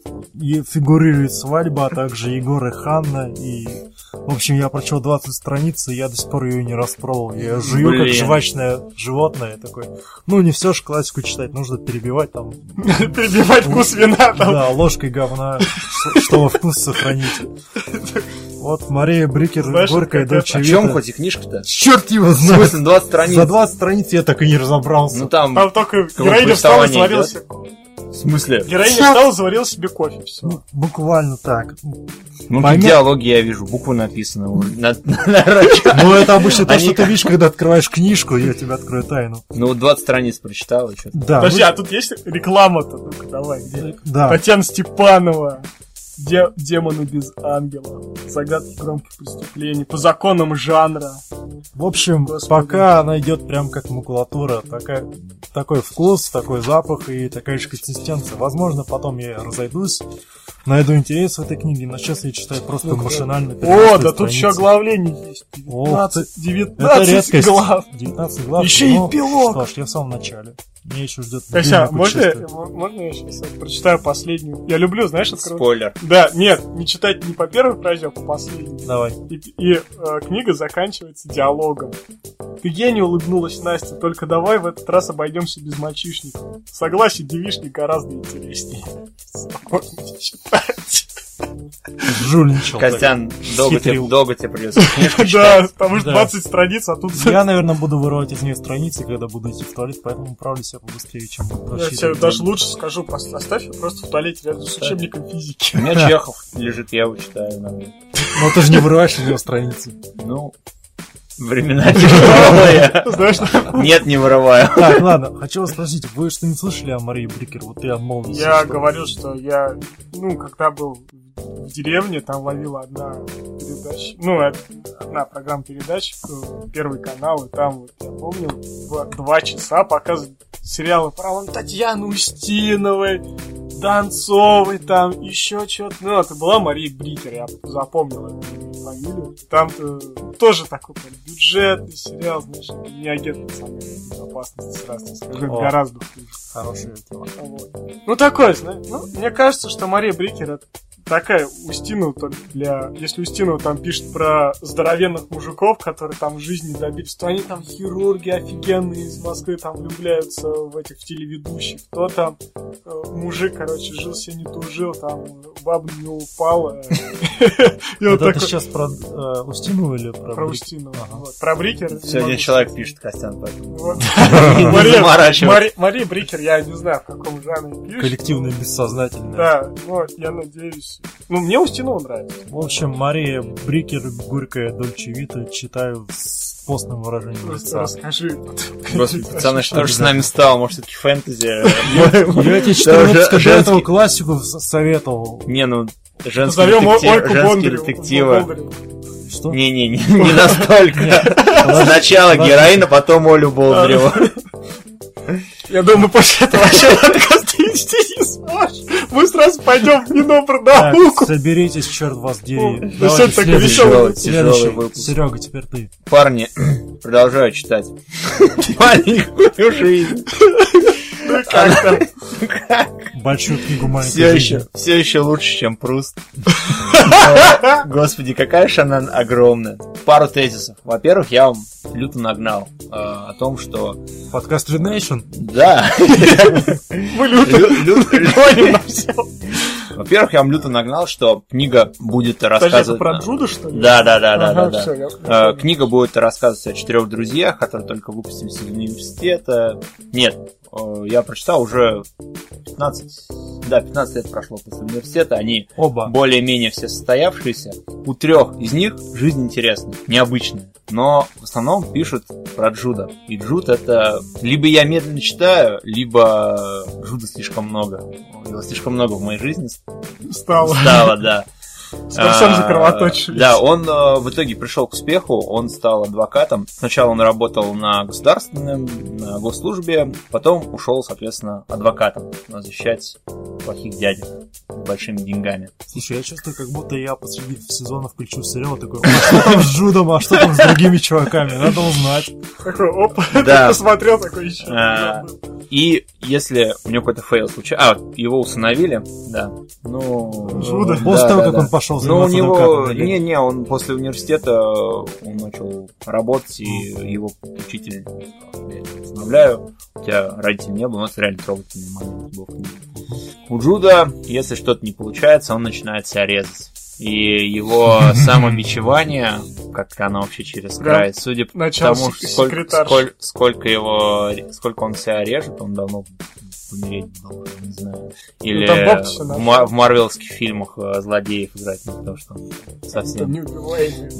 фигурирует свадьба, а также Егор и Ханна. И, в общем, я прочел 20 страниц, и я до сих пор ее не распробовал. Я жую как Блин. жвачное животное. Такой. Ну, не все же классику читать, нужно перебивать там. *laughs* Перебивать вкус вина там. Да, ложкой говна, чтобы вкус сохранить. Вот Мария Брикер, Знаешь, горькая как дочь О чем хоть и книжка-то? Черт его В знает. смысле, 20 страниц? За 20 страниц я так и не разобрался. Ну там, Там только героиня встала и себе... в смысле? Героиня встала и заварила себе кофе, все. Ну, буквально так. Ну, тут диалоги я вижу, буквы написаны. *laughs* Ну, это обычно то, что ты видишь, когда открываешь книжку, я тебе открою тайну. Ну, вот 20 страниц прочитал, и что Да, Подожди, вы- а тут есть реклама-то? Давай, где? да. Татьяна Степанова. Де- демоны без ангела. Загадки громких преступлений. По законам жанра. В общем, Господи. пока она идет прям как макулатура, такая, такой вкус, такой запах и такая же консистенция. Возможно, потом я разойдусь, найду интерес в этой книге, но сейчас я читаю просто Ну-ка. машинально. О, да тут еще страницы. оглавление есть. Ох 19, Это 19 редкость. глав. 19 глав. Еще и ну, эпилог. Что ж, я в самом начале. Меня еще ждет длинное можно, я- можно я сейчас прочитаю последнюю? Я люблю, знаешь, открывать. Спойлер. Да, нет, не читать не по первой фразе, а по последней. Давай. И, и, э, книга заканчивается диалогом. Ты гений, улыбнулась Настя, только давай в этот раз обойдемся без мальчишников. Согласен, девишник гораздо интереснее. *laughs* *laughs* Жульничал. Костян, долго тебе, долго тебе придется *laughs* книжку Да, потому что Да. 20 страниц, а тут... Я, наверное, буду вырывать из нее страницы, когда буду идти в туалет, поэтому управлюсь я побыстрее, чем Я тебе даже лучше скажу, оставь ее просто в туалете рядом с учебником физики. У меня *laughs* Чехов лежит, я его читаю. наверное. Но ты же не вырываешь из нее страницы. Ну, времена *laughs* тяжелые. Знаешь, Нет, не вырываю. Так, ладно, хочу вас спросить, вы что-нибудь слышали о Марии Брикер? Вот я молодости. я что- говорил, что я, ну, когда был в деревне, там ловила одна передача, ну, од- одна программа передач, э, Первый канал, и там, вот, я помню, в два часа показывают сериалы про вон Татьяны Устиновой, Донцовой, там, еще что-то. Ну, это была Мария Брикер, я запомнил эту фамилию. Там-то тоже такой прям бюджетный сериал, знаешь, не агент национальной безопасности, сразу скажу, О. гораздо хуже. Хорошая тема. Вот. Ну, такое, знаешь. Ну, мне кажется, что Мария Брикер это такая Устинова только для... Если Устинова там пишет про здоровенных мужиков, которые там в жизни добились, то они там хирурги офигенные из Москвы там влюбляются в этих телеведущих. То там э, мужик, короче, жил себе не тужил, там баба него упала. Это такой... сейчас про э, Устинову или про, Про Устинова. Про Брикер. не Сегодня человек пишет, Костян, поэтому. *laughs* Не Мария Брикер, я не знаю, в каком жанре пишет. Коллективное бессознательное. Да, вот, я надеюсь. Ну, мне Устинова нравится. В общем, Мария Брикер, горькая Дольче Вита, читаю с постным выражением лица. расскажи. Господи, пацаны, что же с нами стало? Может, все-таки фэнтези? Я тебе 4 Да, выпуска до этого женский- классику советовал. Не, ну, детективы. Бондареву. Что? Не-не, не не настолько. Сначала героина, потом Олю Болдыреву. Я думаю, после этого *laughs* вообще подкаст вести не сможешь. Мы сразу пойдем в Так, Минобрнауку. соберитесь, черт вас дери. Ну, сегодня такой следующий. веселый Следующий. выпуск. Серега, теперь ты. Парни, *clears throat* продолжаю читать. *laughs* Маленькую жизнь. Ну, как там? Большую книгу маленькой Все еще, все еще лучше, чем Пруст. *laughs* Господи, какая же она огромная. Пару тезисов. Во-первых, я вам люто нагнал э, о том, что Подкаст Renation. да, Мы люто. *laughs* Во-первых, я вам люто нагнал, что книга будет Подожди, это рассказывать... про Джуда, что ли? Да, да, да, да, Ага, да, Э, Книга будет рассказывать о четырех друзьях, которые только выпустились из университета. Нет, я прочитал уже 15, да, 15 лет прошло после университета. Они Оба. более-менее все состоявшиеся. У трех из них жизнь интересная, необычная. Но в основном пишут про Джуда. И Джуд это либо я медленно читаю, либо Джуда слишком много. Его слишком много в моей жизни Стало. стало, да. *laughs* Совсем А, закровоточились. Да, он э, в итоге пришел к успеху, он стал адвокатом. Сначала он работал на государственном, на госслужбе, потом ушел, соответственно, адвокатом, защищать плохих дядек с большими деньгами. Слушай, я чувствую, как будто я посреди сезона включу сериал такой, а что там с Джудом, а что там с другими чуваками, надо узнать. Такой, оп, *laughs* Да. посмотрел, такой еще. И если у него какой-то fail случается... А, его усыновили, да. Ну... Джуда? да, После того, да, как да. он пошел Ну, у него... Не-не, он после университета он начал работать, и его учитель сказал, я поздравляю, у тебя родителей не было, но это реально трогательный момент был. У Джуда, если что-то не получается, он начинает себя резать. И его самобичевание, как оно вообще через край, судя по тому, секретарш. сколь- сколько его, сколько он себя режет, он давно умереть должен, не знаю. Или Ну, в, нашли. ма- в марвелских фильмах э, злодеев играть, не потому что совсем...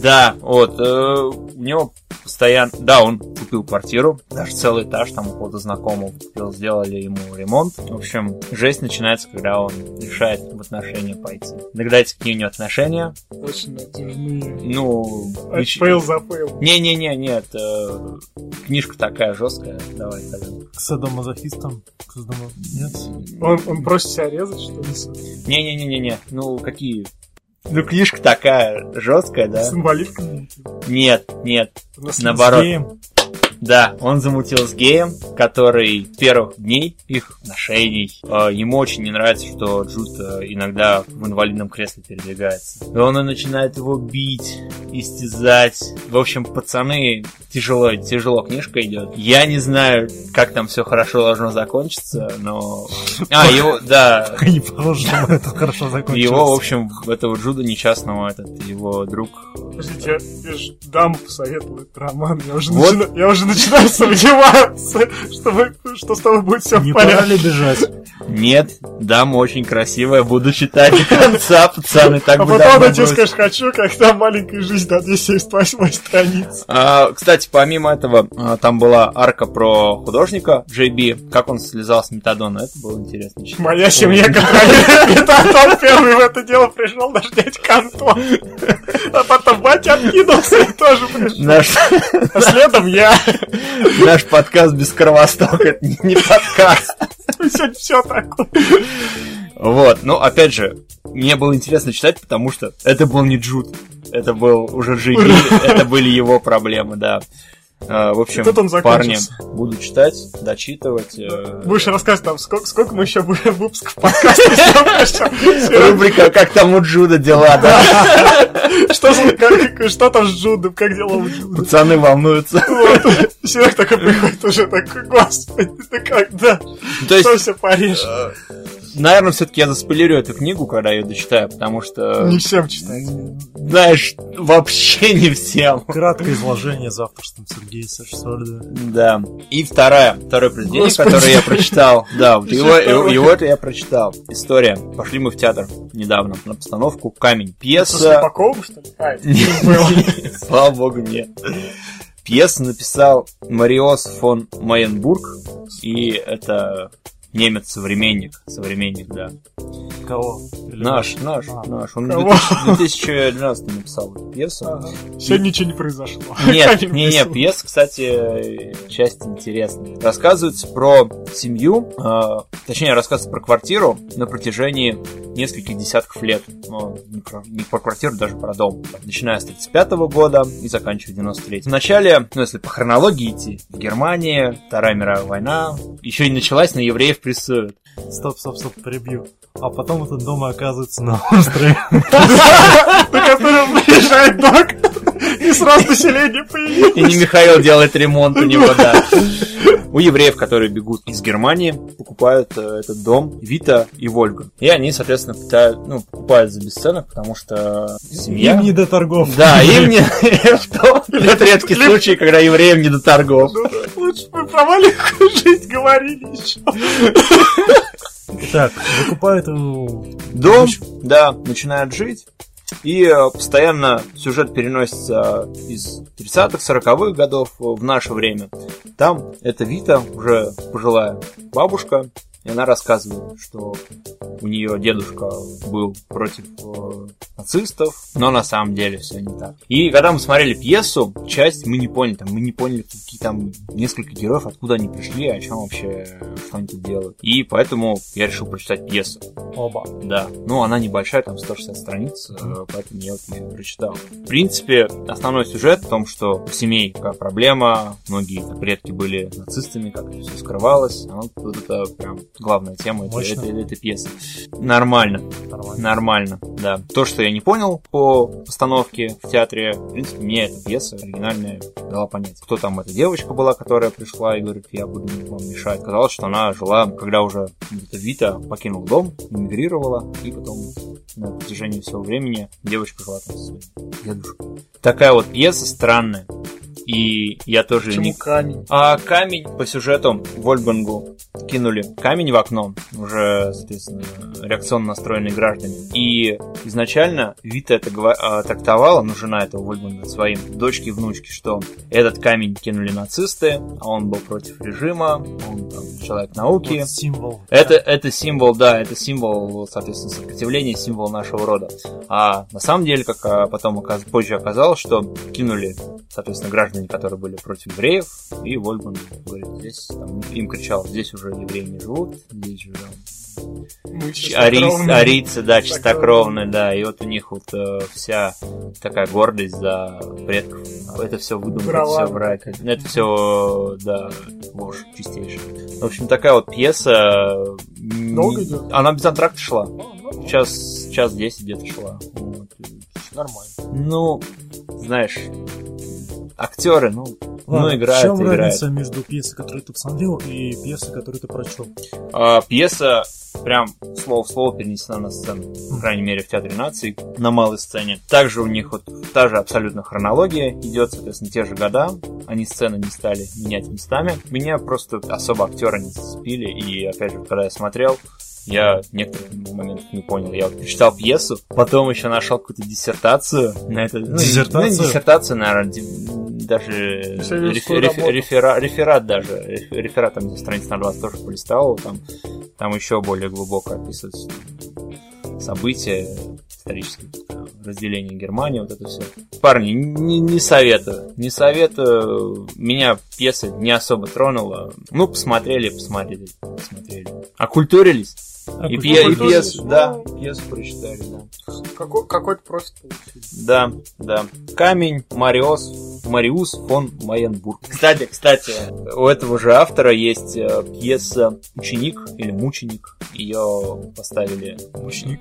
Да, вот, э, у него постоянно... Да, он купил квартиру, даже целый этаж там у кого-то знакомого купил, сделали ему ремонт. В общем, жесть начинается, когда он решает в отношения пойти. Догадайтесь, какие у него отношения. Очень натяжные. Ну... Fail за fail. Не-не-не, нет, э, книжка такая жесткая, давай так. К садомазохистам? К садомо- Нет? Он, он просит себя резать, что ли? Не-не-не-не-не, ну какие... Ну, книжка такая жесткая, да? С инвалидками? Нет, нет, наоборот. Да, он замутил с геем, который первых дней их отношений. э, ему очень не нравится, что Джуд э, иногда в инвалидном кресле передвигается. И он и начинает его бить, истязать. В общем, пацаны, тяжело, тяжело книжка идет. Я не знаю, как там все хорошо должно закончиться, но... *laughs* А, его, да, *laughs* Не похоже, что это хорошо закончилось. его, в общем, этого Джуда несчастного, этот его друг Подождите, я, я же даму посоветовал этот роман. Я уже, Вот. начина- я уже начинаю сомневаться, что, вы- что с тобой будет все Не в пора порядке. ли бежать? Нет, дама очень красивая, буду читать до конца, пацаны, так А бы потом скажет, хочу, как там маленькая жизнь на 278 странице. А, Кстати, помимо этого, а, там была арка про художника Би, как он слезал с метадона, это было интересно читать. Моя семья контролирует. Антон *laughs* первый в это дело пришел, наш Антон. А потом батя откинулся и тоже пришел. Наш, А следом я. *laughs* наш подкаст без кровостока, это не подкаст. Сегодня все такое. Вот, ну, опять же, мне было интересно читать, потому что это был не Джуд, это был уже Джей Би, это были его проблемы, да. А, В общем, парни, буду читать, дочитывать. э, Будешь рассказывать там, сколько, сколько мы еще будем выпусков подкаста? *laughs* Рубрика «Как там у Джуда дела?» *laughs* да? Что, там с Джудом, как дела у Джуда? Пацаны волнуются. Серег такой приходит уже такой, господи, ты как, да, что все порежь? Наверное, все-таки я заспойлерю эту книгу, когда ее дочитаю, потому что, Не всем читать. знаешь, вообще не всем. Краткое изложение за авторством Сергея Сашсольда. Да. И вторая, второе произведение, Господи. которое я прочитал. Да, его, второе. его это я прочитал. История. Пошли мы в театр недавно на постановку «Камень». Со Пьеса... Слепаковым, что ли? А. Слава богу, нет. Пьесу написал Мариос фон Майенбург, и это немец-современник, современник, да. Кого? Или- Наш, наш, А. наш. Он Кого? в 2012 написал эту пьесу. Ага. Сегодня ничего не произошло. *laughs* Нет, не, не, пьеса, кстати, часть интересная. Рассказывается про семью, э, точнее, рассказывается про квартиру на протяжении нескольких десятков лет. Ну, не про, не про квартиру, даже про дом. Начиная с 35 года и заканчивая 93 Вначале, ну, если по хронологии идти, в Германии, Вторая мировая война, еще и началась, на евреев прессуют. Стоп, стоп, стоп, перебью. А потом этот дом оказывается на острове. На котором приезжает доктор, и сразу население появилось. И не Михаил делает ремонт у него, да. у евреев, которые бегут из Германии, покупают э, этот дом Вита и Вольга. И они, соответственно, пытают, ну, покупают за бесценок, потому что семья... Им не до торгов. Да, им не... *laughs* Это редкий случай, когда евреям не до торгов. Лучше бы про маленькую жизнь говорили еще. Так, выкупают его... Дом, да, начинают жить. И э, постоянно сюжет переносится из 30-х, 40-х годов в наше время. Там эта Вита, уже пожилая бабушка, и она рассказывает, что у нее дедушка был против э, нацистов, но на самом деле все не так. И когда мы смотрели пьесу, часть мы не поняли, там, мы не поняли, какие там несколько героев, откуда они пришли, о чем вообще, что они тут делают. И поэтому я решил прочитать пьесу. Оба. Да. Ну, она небольшая, там 160 страниц, э, поэтому я вот ее прочитал. В принципе, основной сюжет в том, что у семей какая проблема, многие предки были нацистами, как это все скрывалось. А вот, вот это прям главная тема этой, этой, этой пьесы. Нормально, Нормально. нормально, да. То, что я не понял по постановке в театре, в принципе, мне эта пьеса оригинальная дала понять. Кто там эта девочка была, которая пришла и говорит, я буду вам мешать. Казалось, что она жила, когда уже Вита покинул дом, эмигрировала, и потом на протяжении всего времени девочка со своим дедушкой. Такая вот пьеса странная. И я тоже Почему не... камень? А камень по сюжету Вольфгангу кинули камень в окно, уже, соответственно, реакционно настроенные граждане. И изначально Вита это а, трактовала, ну, жена этого Вольфганга, своим дочке и внучке, что этот камень кинули нацисты, а он был против режима, он там, человек науки. Вот символ. Это, это символ, да, это символ, соответственно, сопротивления, символ нашего рода. А на самом деле, как а, потом позже оказалось, что кинули, соответственно, граждане, которые были против евреев, и Вольган говорит, здесь, там, им кричал, здесь уже евреи не живут, здесь Ч- арийцы, арийцы, да, чистокровные, да, и вот у них вот э, вся такая гордость за предков. Это все Бравада все врать. Это все, да, ложь чистейшая. В общем, такая вот пьеса. Долго идет? Она без антракта шла. Ну, ну, Час, час десять где-то шла. Вот. Нормально. Ну, знаешь, актеры, ну, Ладно, ну, играют, в чем играют. разница между пьесой, которую ты посмотрел, и пьесой, которую ты прочел? А, пьеса прям слово в слово перенесена на сцену, по крайней мере в Театре наций, на малой сцене. Также у них вот та же абсолютно хронология идет, соответственно, те же года. Они сцены не стали менять местами. Меня просто особо актеры не зацепили, и опять же, когда я смотрел, я некоторых моментов не понял. Я вот прочитал пьесу, потом еще нашел какую-то диссертацию на это. ну, Диссертацию? Ну, диссертацию, наверное, ди- даже реф- реф- рефера- реферат даже. Реф- Реферат там страниц на 20 тоже полистал, там, там еще более глубоко описываются события, исторические какие-то разделения Германии, вот это все. Парни, не, не советую. Не советую. Меня пьеса не особо тронула. Ну, посмотрели, посмотрели, посмотрели. Окультурились. И, Окультурились. пье- и пьесу, ну. да, пьесу прочитали, да. Какой, какой-то профит получили. Да, да. Камень Мариос, Мариус фон Майенбург. Кстати, кстати, у этого же автора есть э, пьеса «Ученик» или «Мученик». Ее поставили... Мучник.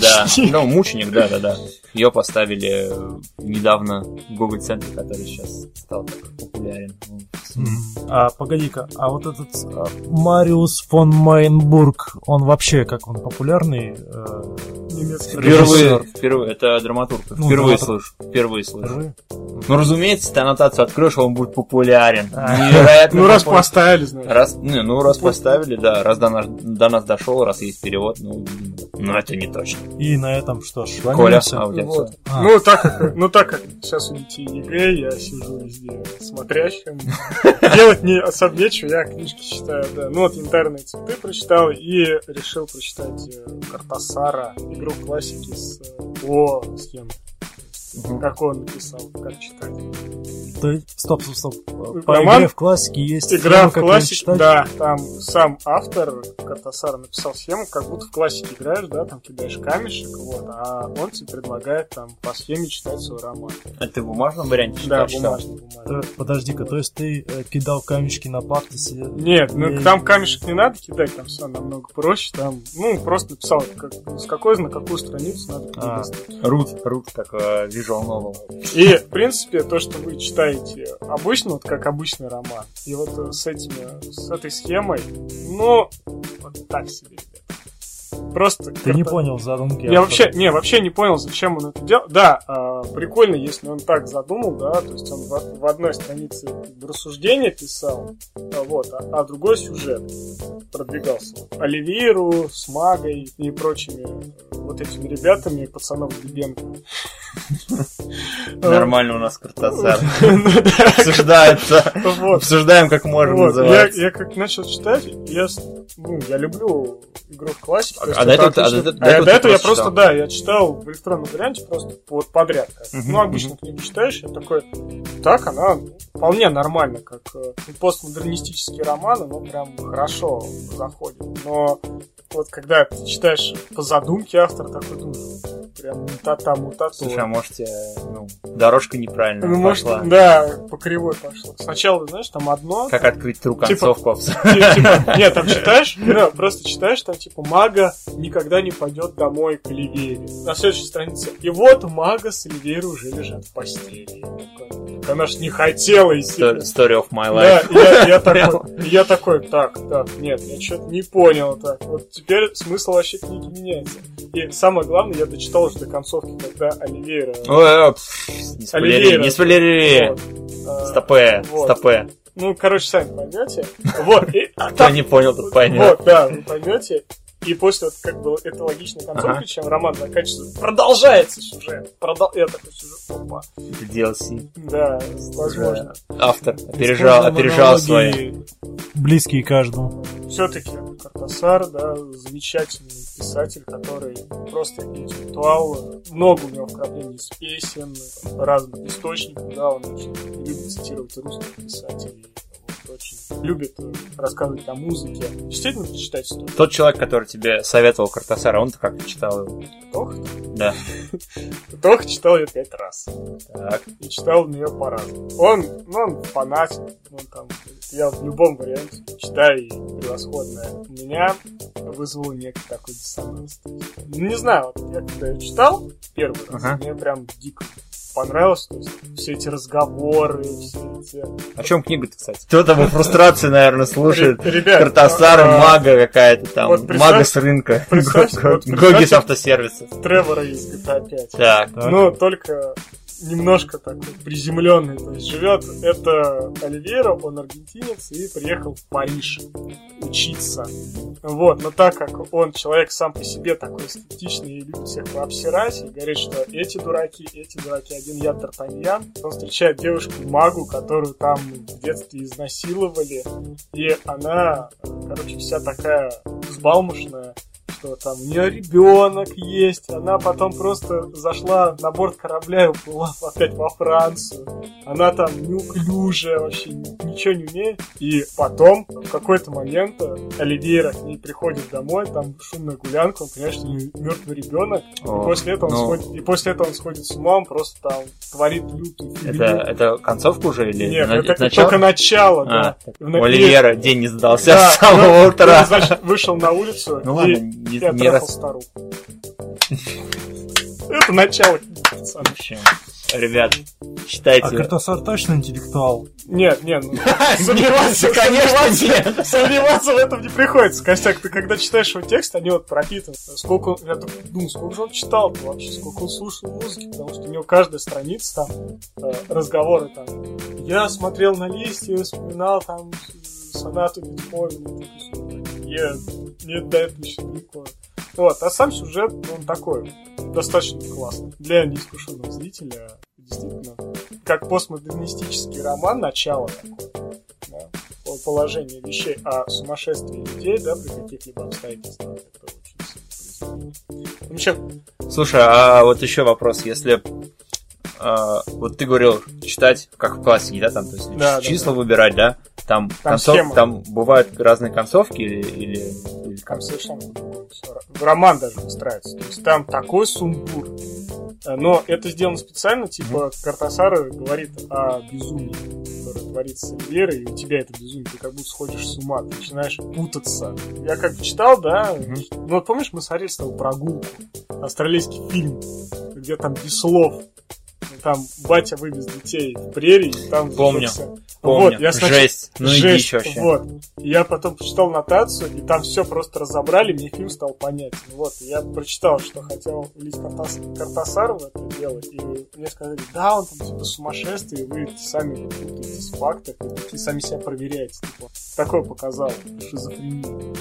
Да, ну, «Мученик», да-да-да. Ее поставили э, недавно в Google центре который сейчас стал так популярен. А, погоди-ка, а вот этот а, Мариус фон Майнбург, он вообще, как он, популярный? э, Немецкий Впервые, Режиссер. впервые, это драматург. Ну, Впервые драматург. слышу, впервые слышу. впервые? Ну, разумеется, ты аннотацию откроешь, он будет популярен. Невероятно Ну, раз популярен. поставили, значит. Раз, не, ну раз поставили, да, раз до нас, до нас дошел, раз есть перевод, ну, это не точно. И на этом что ж, Коля, клонимся? а Вот. А. Ну, так как, ну, так как сейчас у детей ЕГЭ, я сижу везде смотрящим. Делать не особо нечего, я книжки читаю, да. Ну, вот «Янтарные цветы» прочитал и решил прочитать э, Кортасара, игру в классики с э, о Как он написал, как читать. Стоп, стоп, стоп. По Роман? игре в классике есть Игра схема, в классике, да, там сам автор Картасара написал схему, как будто в классике играешь, да, там кидаешь камешек, вот, а он тебе предлагает там по схеме читать свой роман. А ты в бумажном варианте Да, читал? бумажный, бумажный. То- Подожди-ка, то есть ты э, кидал камешки на парты себе? Нет, ну И- там камешек не надо кидать, там все намного проще. Там, ну, просто написал, как, с какой на какую страницу надо А. перелистывать. Рут, рут, как э, visual novel. И, в принципе, то, что вы читаете читаете обычно, вот как обычный роман, и вот э, с этими, с этой схемой, ну, вот так себе. Просто Ты не понял задумки. я вообще, не, вообще не понял, зачем он это делал. Да, а, прикольно, если он так задумал, да, то есть он в, в одной странице рассуждения писал, а, вот, а, а другой сюжет продвигался. Оливиру с Магой и прочими э, вот этими ребятами, пацанов Дебенко. *laughs* Нормально у нас Картасар. *laughs* Ну да, Обсуждается. Обсуждаем, как можем Вот, я, как начал читать, я, ну, я люблю игру в классике. А- есть а до это этого ты- а отлично. до- до А я этого до этого я просто просто, читал? да, я читал в электронном варианте просто вот подряд. как. Мгм, Ну, обычно книгу читаешь, я такой, так, она вполне нормально, как э, постмодернистический роман, оно прям хорошо заходит. Но вот когда ты читаешь по задумке автора, такой думаешь, прям мутата, мутата. Слушай, а может, тебе, ну, дорожка неправильная Ну, может, пошла? да, по кривой пошло. Сначала, знаешь, там одно, Как открыть тру Типа- концовку? Ти- *laughs* типа, нет, там *laughs* читаешь, да, просто читаешь, там типа мага никогда не пойдет домой к Оливере. На следующей странице. И вот мага с Оливерой уже лежат в постели. Такой, «Так Она ж не хотела идти. Sto- Story of my Да, life. я, я Прям. *laughs* такой, я такой, так, так, нет, я что-то не понял, так, вот теперь смысл вообще книги меняется. И самое главное, я дочитал уже до концовки, когда Оливейра... Ой, пф, Не спойлери, Оливейра. не спойлери. вот, а, Стопе, вот. стопе. Ну, короче, сами поймете. Вот, и, а *laughs* Кто не понял, тот поймет. Вот, да, вы поймете. И после вот как бы это логичная концовка, Ага. чем роман заканчивается, продолжается сюжет. Продол... Я такой сижу, опа. Это DLC. Да, возможно. Автор опережал, опережал свои. Близкие каждому. Все-таки Картасар, да, замечательный писатель, который просто интеллектуал. Много у него вкраплений из песен, разных источников, да, он очень любит цитировать русских писателей. Вот, очень любит рассказывать о музыке. Действительно, почитать стоит. Тот человек, который тебе советовал Картасара, он-то как читал его? Тох, Да. *laughs* Тох читал ее пять раз. Так. и читал нее по-разному. Он, ну, он фанат, он там, я в любом варианте читаю и превосходное. Меня вызвало некий такой диссонанс. Не знаю, вот я когда ее читал первый раз, Ага. мне прям дико понравилось, то есть все эти разговоры, все эти... О чем книга-то, кстати? Кто-то во фрустрации, наверное, слушает. Ре- Ребят, Картасар, а, мага какая-то там, мага с рынка, Гоги с автосервиса. Тревора из GTA 5. Так, Так. Ну, только немножко такой приземленный. То есть живет это Оливейра, он аргентинец и приехал в Париж учиться. Вот, но так как он человек сам по себе такой эстетичный и любит всех пообсирать, и говорит, что эти дураки, эти дураки, один я Д'Артаньян, он встречает девушку-магу, которую там в детстве изнасиловали, и она, короче, вся такая взбалмошная, что там у нее ребенок есть, она потом просто зашла на борт корабля и уплыла опять во Францию. Она там неуклюжая, вообще ни- ничего не умеет. И потом, в какой-то момент, э, Оливейра к ней приходит домой, там шумная гулянка, он понимает, что у нее мертвый ребенок. И О, после этого он ну. сходит, и после этого он сходит с ума, он просто там творит лютую фигню. это, это концовка уже или Нет, на- это начало? только начало, А, да. так, у день не сдался Да, с самого ну, утра. он, значит, вышел на улицу Ну и, ладно, не, и не раз... старуху. *laughs* Это начало. В общем, ребят, читайте. А Картасар точно интеллектуал? Нет, нет, ну, *laughs* сомневаться, конечно, сомневаться, нет. сомневаться в этом не приходится. Костяк, ты когда читаешь его текст, они вот пропитаны. Сколько я думаю, сколько же он читал вообще, сколько он слушал музыки, потому что у него каждая страница там э, разговоры там. Я смотрел на листья, вспоминал там сонату Бетховена. Нет, нет, до этого еще далеко. Вот, а сам сюжет, он такой, достаточно классный. Для неискушенного зрителя, действительно, как постмодернистический роман, начало такое, да, по- положение вещей о сумасшествии людей, да, при каких-либо обстоятельствах. Это очень сильно Слушай, а вот еще вопрос, если а, вот ты говорил читать как в классике, да, там, то есть Да, да, числа выбирать, да, там, Там концов- схема. там бывают разные концовки или, или, или там совершенно всё. Роман даже выстраивается. То есть там такой сумбур. Но это сделано специально, типа Картасар говорит о безумии, которое творится с Эльверой, и у тебя это безумие, ты как будто сходишь с ума, ты начинаешь путаться. Я как бы читал, да, Мгм. ну вот помнишь, мы смотрели с тобой прогулку, австралийский фильм, где там без слов там батя вывез детей в прерии, и там Помню. зажегся. Помню. Вот, я сначала- Жесть. Ну и Жесть, дичь вообще. Вот. Я потом прочитал нотацию, и там все просто разобрали, мне фильм стал понятен. Вот, и я прочитал, что хотел Лис Картас... Картасар в это делать, и мне сказали, да, он там типа сумасшествие, вы сами путаетесь в фактах, и сами себя проверяете. Типа, такое показал шизофрению.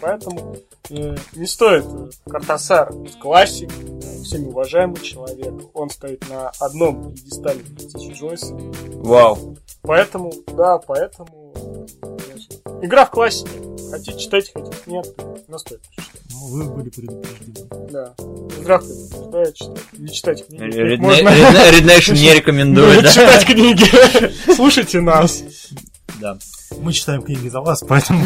Поэтому э, не стоит. Картасар классик, э, всеми уважаемый человек. Он стоит на одном пьедестале с Джойсом. Вау. Поэтому, да, поэтому... значит, игра в классике. Хотите читать, хотите нет, но стоит. Ну, вы были предупреждены. Да. Игра в предупреждает читать. Не читать книги. *laughs* Реднейшн не рекомендует, да? читать книги. *laughs* Слушайте нас. Да. Мы читаем книги за вас, поэтому...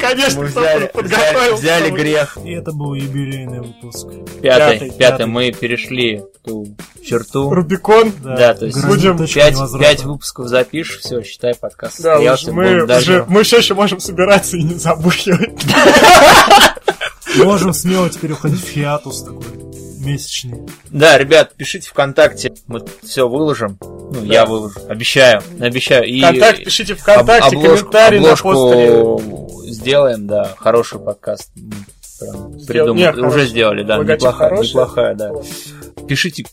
Конечно, *laughs* взяли, взяли, подготовился. взяли грех. И это был юбилейный выпуск. Пятый, Пятый, мы перешли ту черту. Рубикон. Да, то есть будем Пять, выпусков запишешь, все, считай подкаст. Да, мы уже, мы все еще можем собираться и не забухивать. Можем смело теперь уходить в хиатус такой месячный. Да, ребят, пишите ВКонтакте, мы все выложим. Ну, я выложу, обещаю, обещаю. И Контакт пишите об- ВКонтакте, обложку, комментарий на постере. обложку сделаем, да, хороший подкаст. Прям придумали, уже хороший. сделали, да, неплохая, неплохая, да. Пишите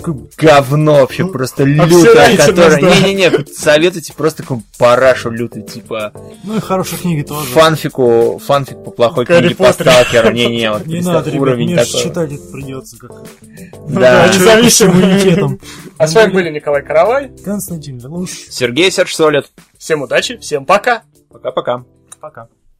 говно вообще просто лютое, обсирайте нас, которое... Не-не-не, советуйте просто какую парашу лютую, типа Ну и хорошие книги тоже. фанфику, фанфик по плохой Гарри книге по Поттере. сталкеру. Не-не, вот *laughs* Не надо, ребят, уровень мне такой. читать это придется, как Ну Да. да, независимо. иммунитетом. А с вами были Николай Каравай. Константин Лелуш. Сергей Серж Солид. Всем удачи, всем пока. Пока-пока. Пока.